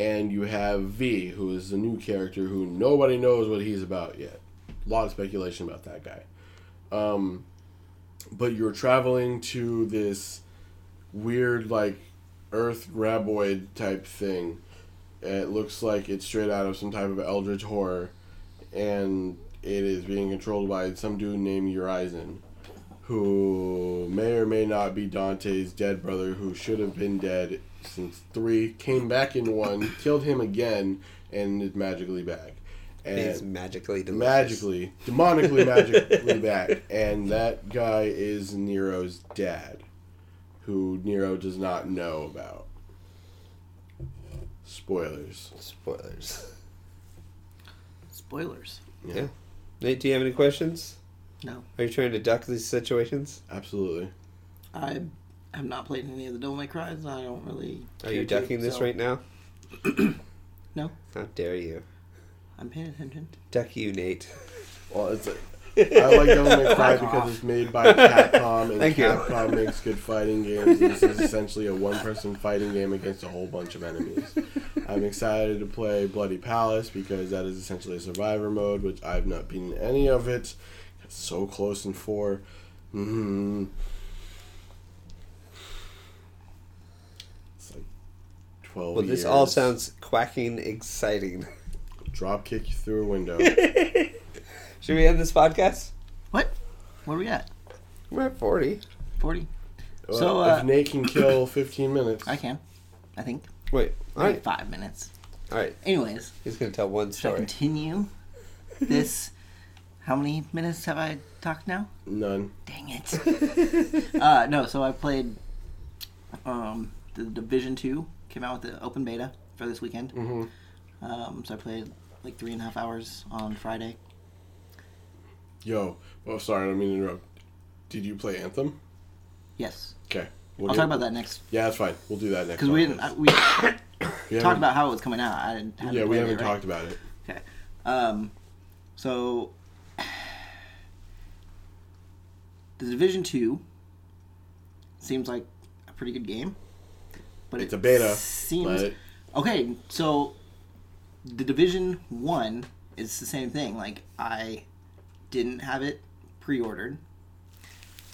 and you have V, who is the new character who nobody knows what he's about yet. A lot of speculation about that guy. Um, but you're traveling to this weird, like, Earth graboid type thing. It looks like it's straight out of some type of eldritch horror, and it is being controlled by some dude named Urizen, who may or may not be Dante's dead brother, who should have been dead since three, came back in one, killed him again, and is magically back. He's And magically delicious. magically, demonically magically back. And that guy is Nero's dad, who Nero does not know about. Spoilers. Spoilers. Spoilers. Yeah. Nate, do you have any questions? No. Are you trying to duck these situations? Absolutely. I have not played any of the Devil May Cries. I don't really. Are you care to, ducking this so right now? No. How dare you? I'm paying attention. Duck you, Nate. Well, it's like, I like Devil May Cry because it's made by Capcom, and Thank you. Capcom makes good fighting games. This is essentially a one-person fighting game against a whole bunch of enemies. I'm excited to play Bloody Palace because that is essentially a survivor mode, which I've not been in any of it. It's so close in 4 Mm-hmm. It's like twelve. Well, this all sounds quacking exciting. drop kick you through a window. Should we end this podcast? What? Where are we at? We're at 40. 40. Well, So, uh, if Nate can kill 15 minutes, I can. I think. Wait. All Maybe right. Five minutes. All right. Anyways, He's going to tell one story. should I continue this? How many minutes have I talked now? none. Dang it. uh, no, so I played um, the Division 2, came out with the open beta for this weekend. Mm-hmm. Um, so I played like three and a half hours on Friday. Yo, well, sorry, I don't mean to interrupt. Did you play Anthem? Yes. Okay. We'll I'll get- talk about that next. Yeah, that's fine. We'll do that next. Because we didn't. I, we We talked about how it was coming out. I didn't. Yeah, we haven't it, right? talked about it. Okay. Um, so the Division Two seems like a pretty good game, but It's it a beta, Seems but okay. So the Division One is the same thing. Like I didn't have it pre-ordered.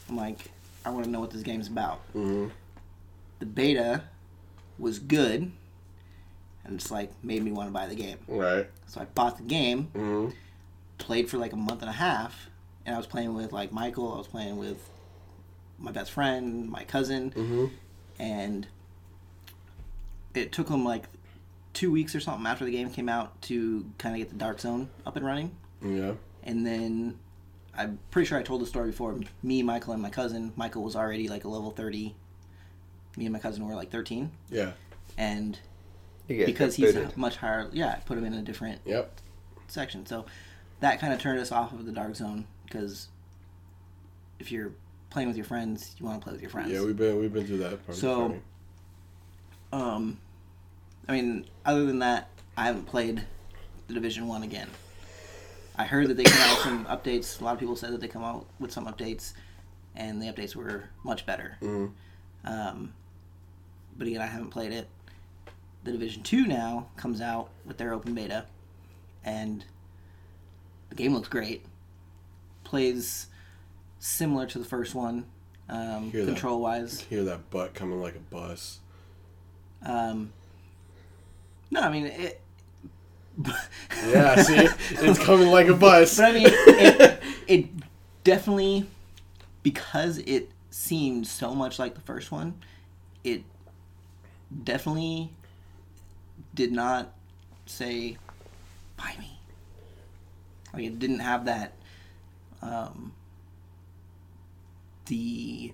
I'm like, I want to know what this game's about. mhm. The beta was good, and it's like made me want to buy the game. right. So I bought the game, hmm played for like a month and a half, and I was playing with like Michael. I was playing with my best friend, my cousin, hmm and it took them like two weeks or something after the game came out to kind of get the Dark Zone up and running. Yeah. And then I'm pretty sure I told the story before. Me, Michael, and my cousin. Michael was already like a level thirty. Me and my cousin were like thirteen, Yeah. and You because he's booted. much higher, yeah, I put him in a different Yep. section. So that kind of turned us off of the Dark Zone because if you're playing with your friends, you want to play with your friends. Yeah, we've been we've been through that part. So- Um, I mean, other than that, I haven't played the Division One again. I heard that they come out with some updates. A lot of people said that they come out with some updates, and the updates were much better. Mhm. Um, but again, I haven't played it. The Division Two now comes out with their open beta, and the game looks great. Plays similar to the first one, um, that. control wise. hear that butt coming like a bus. Um, no, I mean it. Yeah, see, it's coming like a bus. But I mean, it, it definitely because it seemed so much like the first one. It definitely did not say, "Buy me." Like it didn't have that. Um, the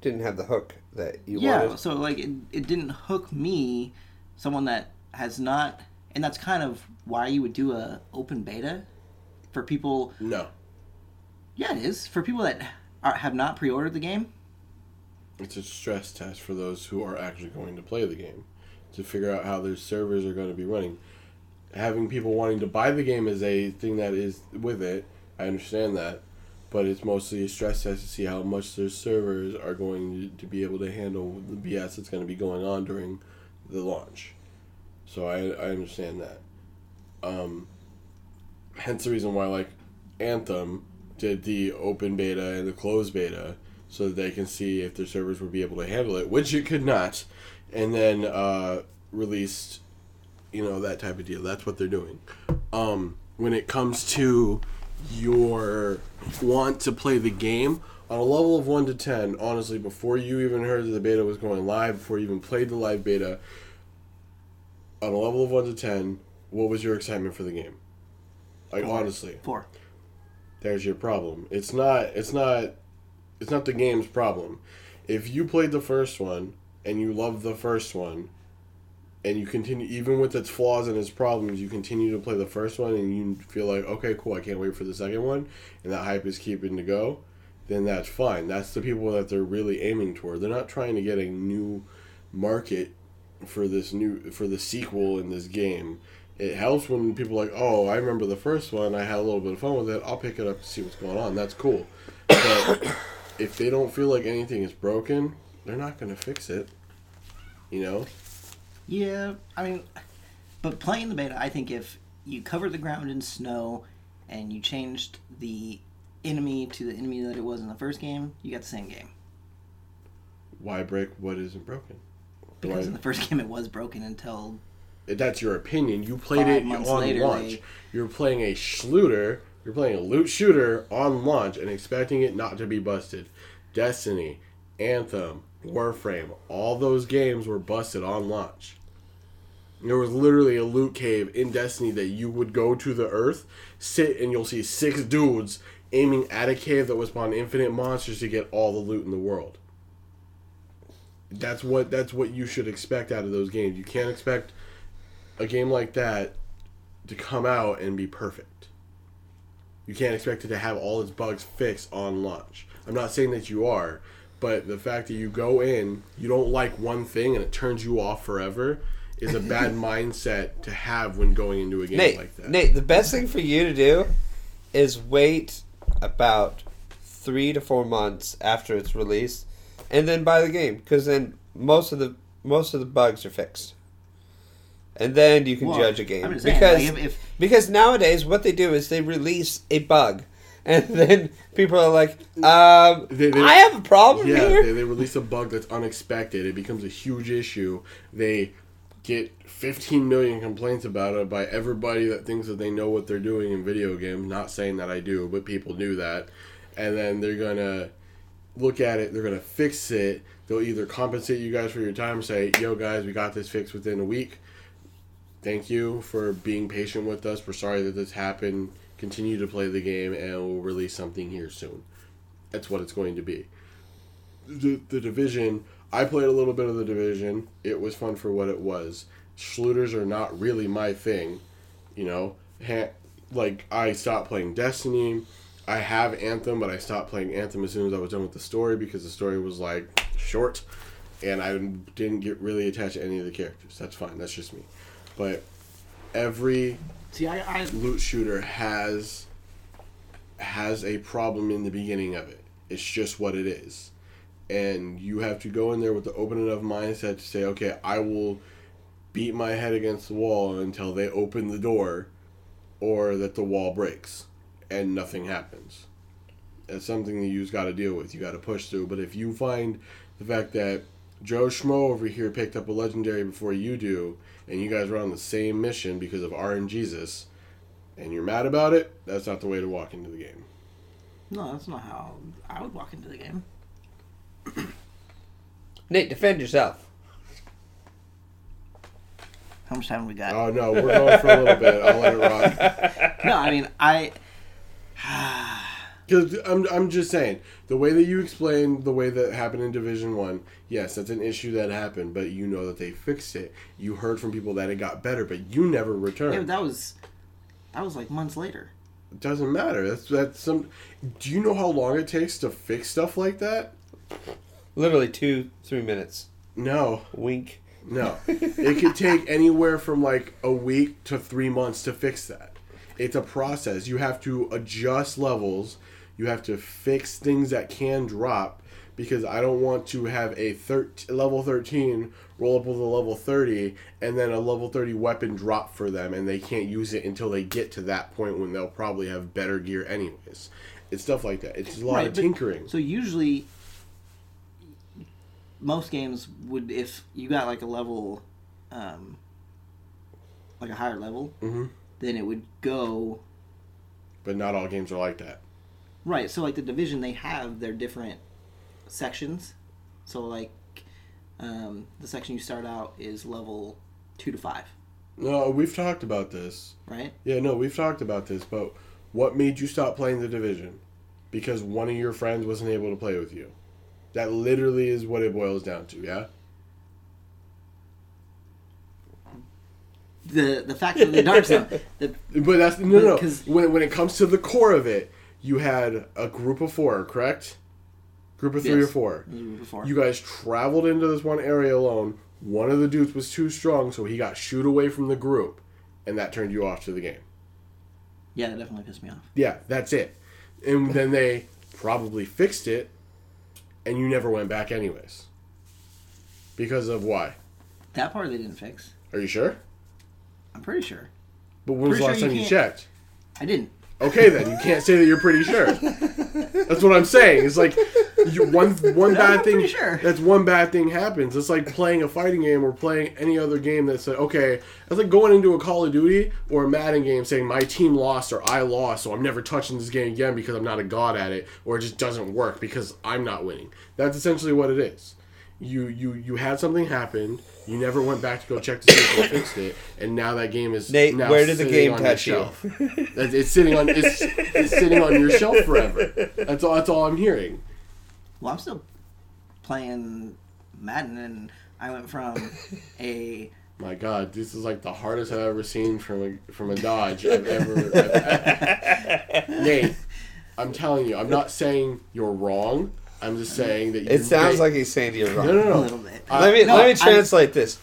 Didn't have the hook that you yeah wanted. so like it, it didn't hook me someone that has not and that's kind of why you would do a open beta for people no, yeah it is for people that are, have not pre-ordered the game it's a stress test for those who are actually going to play the game to figure out how their servers are going to be running. Having people wanting to buy the game is a thing that is with it. I understand that, but it's mostly a stress test to see how much their servers are going to, to be able to handle the BS that's going to be going on during the launch. So I I understand that. Um, hence the reason why like Anthem did the open beta and the closed beta so that they can see if their servers would be able to handle it, which it could not, and then uh, released, you know, that type of deal. That's what they're doing. Um, when it comes to your want to play the game on a level of 1 to 10 honestly before you even heard that the beta was going live before you even played the live beta on a level of 1 to 10 what was your excitement for the game like Four. honestly four there's your problem. It's not it's not it's not the game's problem. If you played the first one and you love the first one and you continue even with its flaws and its problems, you continue to play the first one and you feel like, okay, cool, I can't wait for the second one and that hype is keeping to go, then that's fine. That's the people that they're really aiming toward. They're not trying to get a new market for this new for the sequel in this game. It helps when people are like, oh, I remember the first one. I had a little bit of fun with it. I'll pick it up to see what's going on. That's cool. But if they don't feel like anything is broken, they're not going to fix it. You know? yeah i mean but playing the beta i think if you covered the ground in snow and you changed the enemy to the enemy that it was in the first game you got the same game Why break what isn't broken? Because Why- in the first game it was broken until that's your opinion. You played it on later, launch. they- You're playing a shooter. You're playing a loot shooter on launch and expecting it not to be busted. Destiny, Anthem, Warframe, all those games were busted on launch. There was literally a loot cave in Destiny that you would go to the earth, sit, and you'll see six dudes aiming at a cave that was spawned infinite monsters to get all the loot in the world. That's what that's what you should expect out of those games. You can't expect a game like that to come out and be perfect. You can't expect it to have all its bugs fixed on launch. I'm not saying that you are, but the fact that you go in, you don't like one thing and it turns you off forever is a bad mindset to have when going into a game Nate, like that. Nate, the best thing for you to do is wait about three to four months after it's released, and then buy the game because then most of the most of the bugs are fixed, and then you can Well, judge a game saying, because like, if- if- because nowadays what they do is they release a bug. And then people are like, um, They- they- "I have a problem Yeah, here." they, they release a bug that's unexpected. It becomes a huge issue. They get 15 million complaints about it by everybody that thinks that they know what they're doing in video games. Not saying that I do, but people do that. And then they're gonna look at it. They're gonna fix it. They'll either compensate you guys for your time, say, "Yo, guys, we got this fixed within a week. Thank you for being patient with us. We're sorry that this happened. Continue to play the game, and we'll release something here soon." That's what it's going to be the, the division i played a little bit of the division it was fun for what it was schluters are not really my thing you know ha- like I stopped playing Destiny. I have Anthem, but I stopped playing Anthem as soon as I was done with the story because the story was like short, and I didn't get really attached to any of the characters. That's fine. That's just me. But every See, I, I loot shooter has has a problem in the beginning of it. It's just what it is. And you have to go in there with the open enough mindset to say, okay, I will beat my head against the wall until they open the door or that the wall breaks and nothing happens. It's something that you've got to deal with. You got to push through. But if you find the fact that Joe Schmo over here picked up a legendary before you do, and you guys are on the same mission because of RNGesus, and you're mad about it, that's not the way to walk into the game. no, that's not how I would walk into the game. Nate, defend yourself. How much time have we got? Oh no, we're going for a little bit. I'll let it rock. no, I mean I. Because I'm, I'm just saying the way that you explained the way that happened in Division One. Yes, that's an issue that happened, but you know that they fixed it. You heard from people that it got better, but you never Yeah, but returned. that was that was like months later. It doesn't matter. That's that's some. Do you know how long it takes to fix stuff like that? Literally two, three minutes. No, Wink. no. it could take anywhere from like a week to three months to fix that. It's a process. You have to adjust levels. You have to fix things that can drop because I don't want to have a thir- level 13 roll up with a level 30 and then a level 30 weapon drop for them and they can't use it until they get to that point when they'll probably have better gear anyways. It's stuff like that. It's a lot Right, of but- tinkering. So usually, most games would if you got like a level, um, like a higher level, Mhm. then it would go But not all games are like that. Right. So like the division, they have their different sections. So like, um, the section you start out is level two to five, No, we've talked about this. right? Yeah, no, we've talked about this, but what made you stop playing the division? Because one of your friends wasn't able to play with you. That literally is what it boils down to, yeah? The the fact of the dark zone, the, But that's no, no, When when it comes to the core of it, you had a group of four, correct? Group of three or Yes. four. You guys traveled into this one area alone. One of the dudes was too strong, so he got shooed away from the group, and that turned you off to the game. yeah, that definitely pissed me off. Yeah, that's it. And then they probably fixed it, and you never went back anyways. Because of why? That part they didn't fix. Are you sure? I'm pretty sure. But when was the last sure time you checked? I didn't. Okay, then you can't say that you're pretty sure. That's what I'm saying. It's like you, one one bad thing. sure. That's one bad thing happens. It's like playing a fighting game or playing any other game that's like okay. It's like going into a Call of Duty or a Madden game saying my team lost or I lost, so I'm never touching this game again because I'm not a god at it, or it just doesn't work because I'm not winning. That's essentially what it is. You you you had something happen. You never went back to go check to see if they fixed it, and now that game is Nate, now where did the game on touch you? shelf. That- It's sitting on it's, it's sitting on your shelf forever. That's all. That's all I'm hearing. Well, I'm still playing Madden, and I went from a My God, this is like the hardest I've ever seen from a from a dodge I've ever. Nate, I'm telling you, I'm not saying you're wrong. I'm just saying that you, It sounds that- like he's saying you're wrong. no, no, a no. little bit. I- Let me No, let me I- translate this.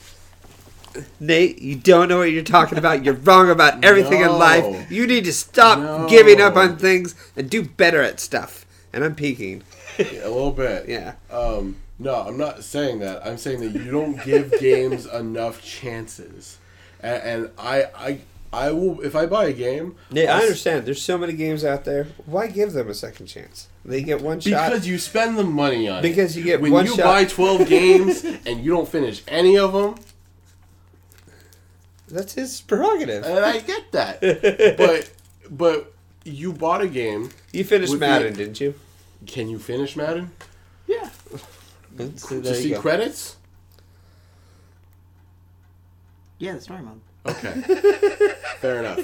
Nate, you don't know what you're talking about. You're wrong about everything No. in life. You need to stop No. giving up on things and do better at stuff. And I'm peeking. Yeah, a little bit. Yeah. Um, no, I'm not saying that. I'm saying that you don't give games enough chances, and, and I, I, I will if I buy a game. Nate, I'll I s- understand. There's so many games out there. Why give them a second chance? They get one shot. Because you spend the money on it. Because you get one shot. when one you shot. buy 12 games and you don't finish any of them, That's his prerogative. and I get that. but but you bought a game. you finished Madden, me- didn't you? Can you finish Madden? yeah. So to you see go. credits? Yeah, the story mode. Okay. Fair enough.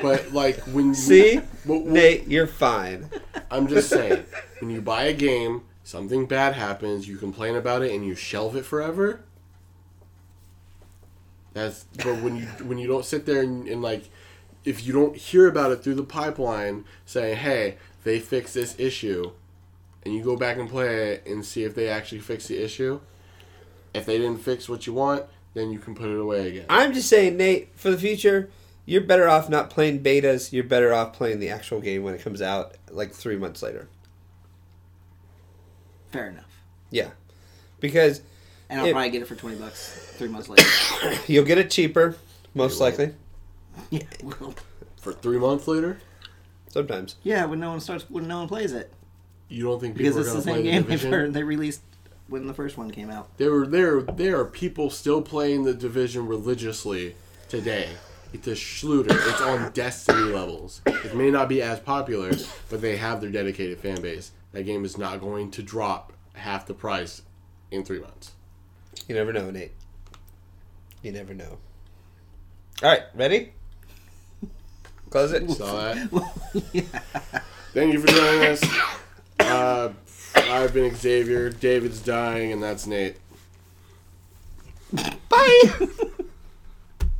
But like when you, See, but- Nate, you're fine. I'm just saying, when you buy a game, something bad happens, you complain about it, and you shelve it forever. That's but when you when you don't sit there and, and like if you don't hear about it through the pipeline, saying, "Hey, they fixed this issue," and you go back and play it and see if they actually fix the issue. If they didn't fix what you want, then you can put it away again. I'm just saying, Nate, for the future, you're better off not playing betas. You're better off playing the actual game when it comes out like three months later. Fair enough. Yeah, because And I'll It- probably get it for twenty bucks three months later. you'll get it cheaper, most You likely. yeah. Well, For three months later, Sometimes. yeah. When no one starts, when no one plays it, you don't think people because are it's the to play same the game they, division? they released when the first one came out. There were there there are people still playing the division religiously today. It's a Schluter. It's on Destiny levels. It may not be as popular, but they have their dedicated fan base. That game is not going to drop half the price in three months. You never know, Nate. You never know. All right, ready? Close it. Saw that. Thank you for joining us. Uh, I've been Xavier. David's dying, and that's Nate. Bye.